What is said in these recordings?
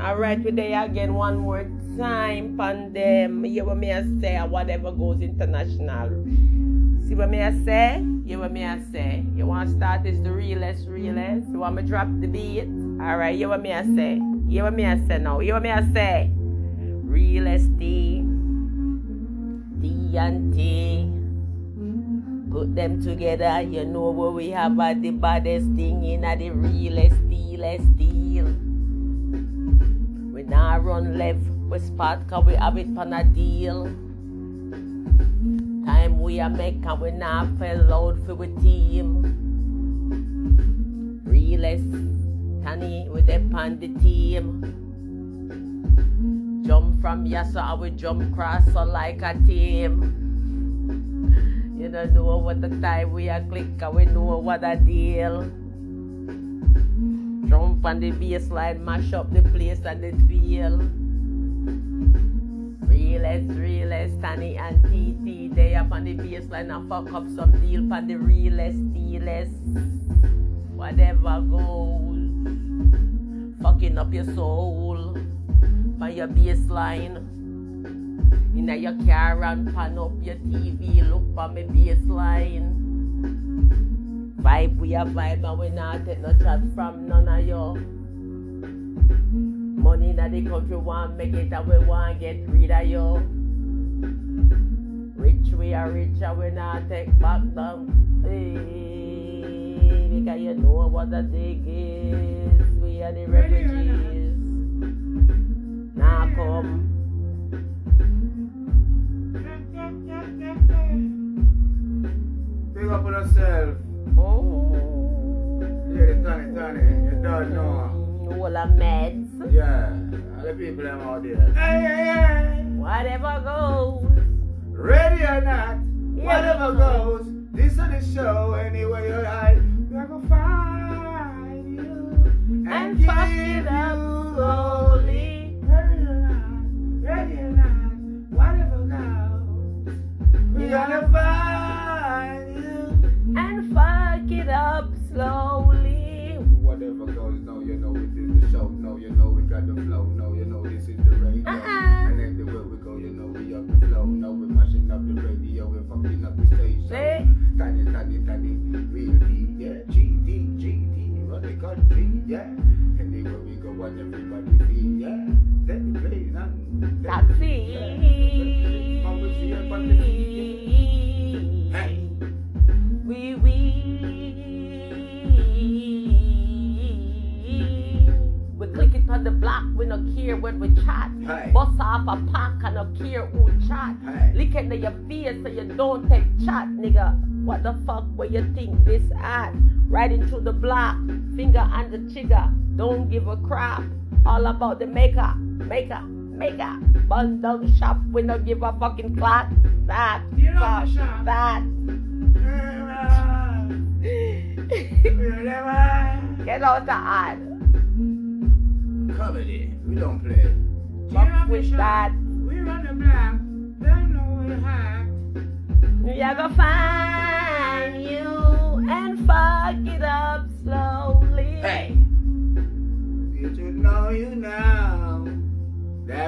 Alright, we there again one more time pan them. You what me I say whatever goes international. See what me I say? You what me I say? You want to start this the realest, realest? You want me drop the beat? Alright, you what me I say? You what me I say now? You what me I say? Realest D, D and T. Put them together, you know what we have at the baddest thing in at the realest dealest deal. Now run left, we spot cause we have it on a deal. Time we are make and we now fell out for the team. Realest Tanny with them on the team. Jump from yes, so I will jump cross so like a team. You don't know what the time we are click we know what a deal. Jump on the baseline, mash up the place and the feel. Realest, realest, Tanny and TT, they up on the baseline and fuck up some deal on the realest, dealest. Whatever goes, fucking up your soul on your baseline. Inna your car and pan up your TV, look for me baseline. Vibe we a vibe and we not take no chat from none of y'all. Money inna the country want make it and we want get rid of y'all. Rich we are rich and we not take back down. Hey, because you know what the thing is. We are the refugees. Now come. Big up on yourself. Oh. Yeah, the Tony, Tony. You don't know. All the meds. Yeah. All the people them out there. Hey, hey, hey. Whatever goes. Ready or not, Yeah. whatever goes. This is the show anyway you like. The block, with no care when we chat. Boss up a pack and a cure who chat. Lickin' na your fear so you don't take chat, nigga. What the fuck were you think this at? Riding through the block, finger on the trigger. Don't give a crap. All about the maker, maker, maker. Bun down shop, we don't give a fucking clock. That, You know fuck, the shop. that. Remember? Get out the ad. Comedy, we don't play. Fuck with that. We run the block, they know we hot. We are gonna find you and fuck it up slowly. Hey, you should know you know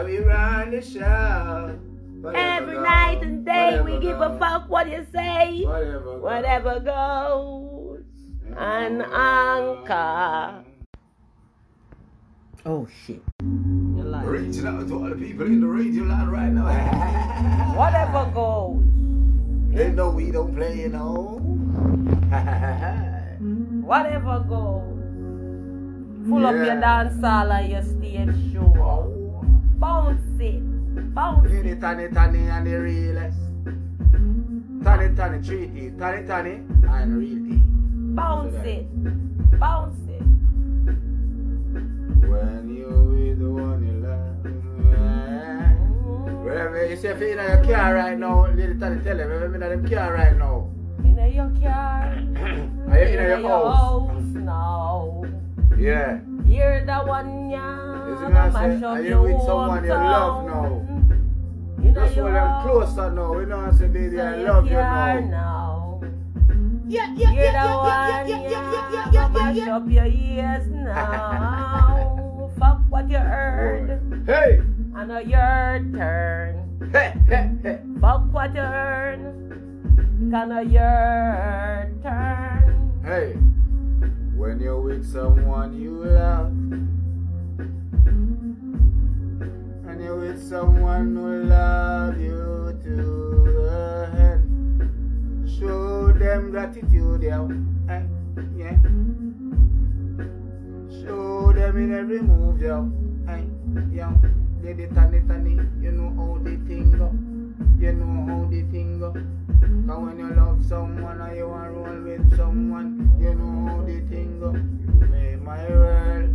that we run the show. Whatever Every goes, night and day we whatever give a fuck what you say. Whatever goes. Whatever goes. An anchor. Oh shit. You lie. Reaching out to all the people in the radio land right now. Whatever goes. They know we don't play, you know. Whatever goes. Full up your Yeah. dance hall and your stage show. Oh, Bounce it. Bounce it. the Tani Tani and the realest. Tani Tani treaty, Tani Tani and realty. Bounce it. Bounce it. When you with the one you love. Wherever you say if you're in your car right now, lady Tani tell them, if you're in the car right now. In your car. Are you in your house? now. Yeah. You're the one, yeah. Is it gonna say, are you with someone you love now? In Just your hold them house. closer now. You know what I say, baby, I In love you your car now. now. Yeah, You're the one, yeah. Go mash up your ears now. Fuck what you earn. Hey, I know your turn. hey, hey, hey. Fuck what you earn. Gonna your turn. Hey, when you're with someone you love, and you're with someone who love you to the end, show them gratitude, yeah, eh, yeah. Show them in every move, yo, eh, yo. Lady Tani Tani, you know how the thing go, you know how the thing go. Cause when you love someone or you want roll with someone, you know how the thing go. You made my world.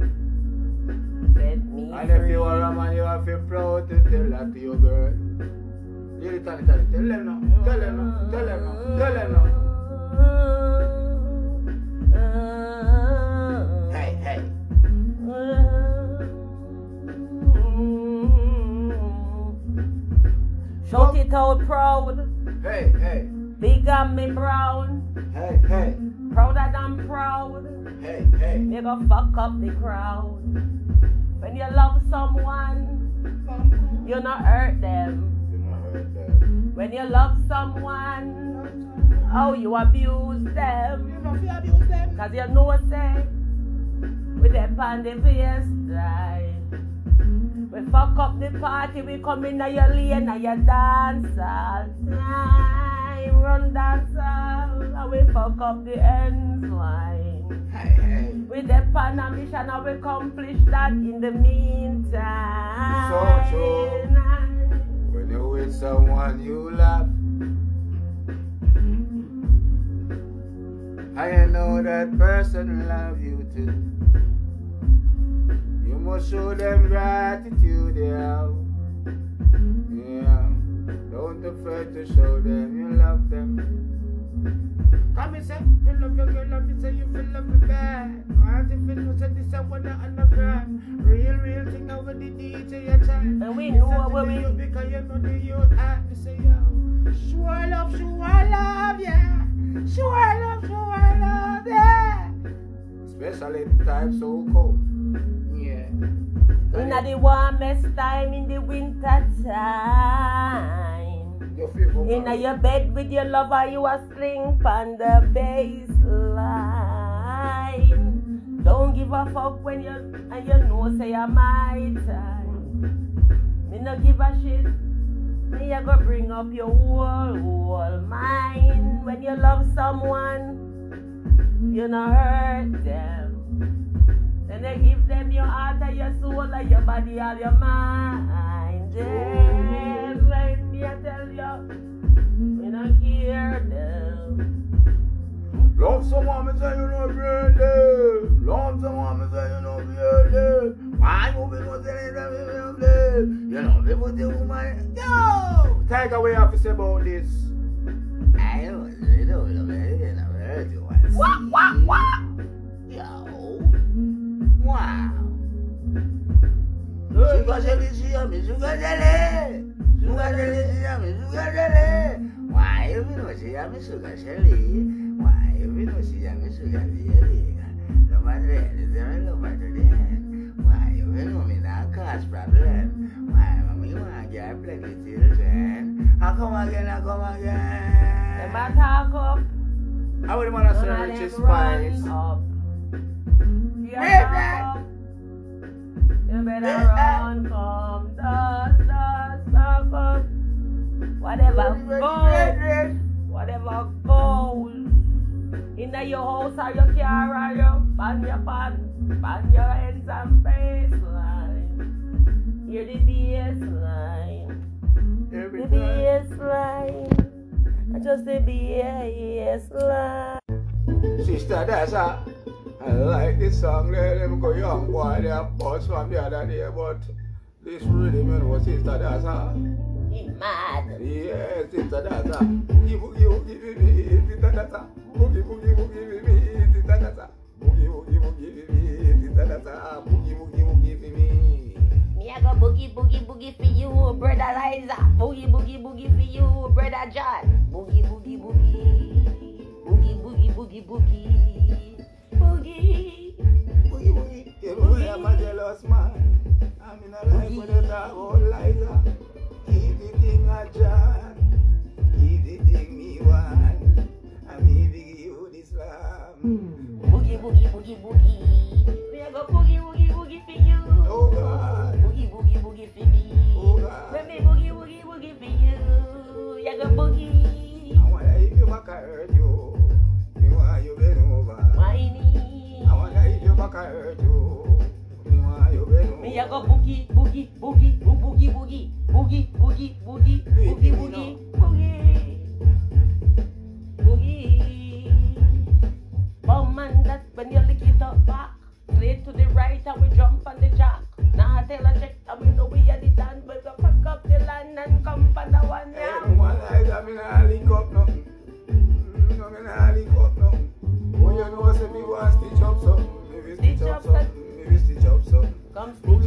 Set me And if you are a man, you have to be proud to tell that to your girl. Lady Tani Tani, tell them now, tell them now, tell them now, tell them now. Shout it out proud, Hey, hey, big and me brown, hey, hey, prouder than proud. hey, hey. Nigga, fuck up the crowd. When you love someone, you not hurt them. You know heard that. When you love someone, oh you abuse them. You know if you abuse them. Cause you know say, with them on the baseline. We fuck up the party, we come in at your lane, at your dance all time. Run dance all, and we fuck up the ends line. Hey, hey. We dep on mission and we accomplish that in the meantime. So true. When you're with someone you love, I know that person love you too. You must show them gratitude, yeah. Yeah. Don't afraid to show them you love them. Come and say, you love your girl, love me, say you feel love me back. Want if you know, say this I wanna underground. Real, real thing over the DJ, your child. And we know Listen what we- the youth Because you know the youth act, me say, yo. Sure love, sure love, yeah. Sure love, sure I love, yeah. Especially the time so cold. In the warmest time in the winter time. In your bed with your lover, you a sling on the baseline. Don't give a fuck when you and you know say I'm my time. Me no give a shit. Me a go bring up your whole whole mind. When you love someone, you no hurt them. Then they give them your heart and your soul and your body and your mind. Yes, let me tell you, we don't care them. Love someone, me say you know really. Love someone, me say you know really. Why you be no telling you know, people the woman. Yo! Take away have about this. I don't know. Wah, wah, wah. Yo. Wow. She a me, sugar jelly. Sugar jelly, she a me, sugar jelly. Why you be no she a me, sugar jelly? Why you be no she a me, sugar jelly? No matter anything, no matter the end. Why you be no me not cause problem? Why mommy want get plenty children? I come again, I come again. talk up, I would want to none say of Richie them run Spice. up. You Red talk Rat. up, You better run, dust, dust, talk. Whatever goes, whatever goes. In your house or your car or your pan your pan, pan your ends and baseline. Hear the baseline. Every The time. baseline. I just the baseline. Sister, that's a. I like this song there, them go young boy, they have buzz from the other day, but this rhythm, you know, sister, a. He mad. Yeah, sister, a. Boogie, boogie, boogie, baby, sister, a. Boogie, boogie, boogie, baby, sister, a. Boogie, boogie, boogie, baby, sister, a. Boogie, boogie, boogie, baby. Me I go boogie boogie boogie for you, brother Liza. Boogie boogie boogie for you, brother John. Boogie boogie boogie. Boogie boogie boogie boogie. Boogie. Boogie, boogie, I'm a jealous man. talk about Liza. Keep the thing a John. Keep the thing me want. And me give you this slam. Hmm. Boogie, boogie, boogie, boogie. We a go boogie, boogie, boogie for you. Oh God. Boogie, boogie, boogie for me. Oh God. Let me boogie, boogie, boogie for you. You go boogie. I wanna if your back I hurt you. Me want you bend over. Whiny. I wonder if your back I hurt you. Me want you bend over. Me a go boogie, boogie, boogie, boo- boogie, boogie, boogie, boogie, boogie, boogie, boogie, boogie, boogie. Bum man, that when you lick it up back, play to the right and we jump on the jack. Now tell a check and we know we are the dance, but we pack up the land and come for the one Hey, yeah. woman like that, me nah link up nothing. Mm, No, me nah link up nothing. When you know say me want stitch up something, me will stitch up something, me stitch up something. Come Boogie, stitch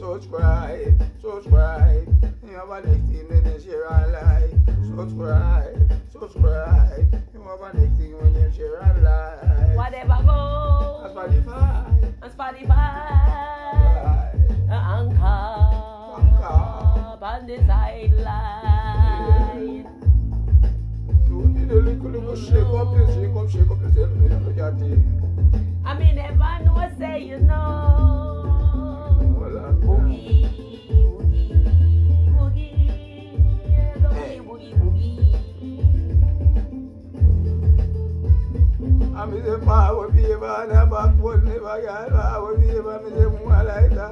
Subscribe, subscribe. You have a next thing when you share and like. Subscribe, subscribe. You have a next thing when you share and like. Whatever goes. Spotify. On Spotify. Uh, Anchor. Anchor. On the sideline. You need a little, little shake up, shake up, shake up yourself. You know, you got it. I mean, never know, say you know amize mawe biye bana bakwone bagala awe biye bamize mu malaika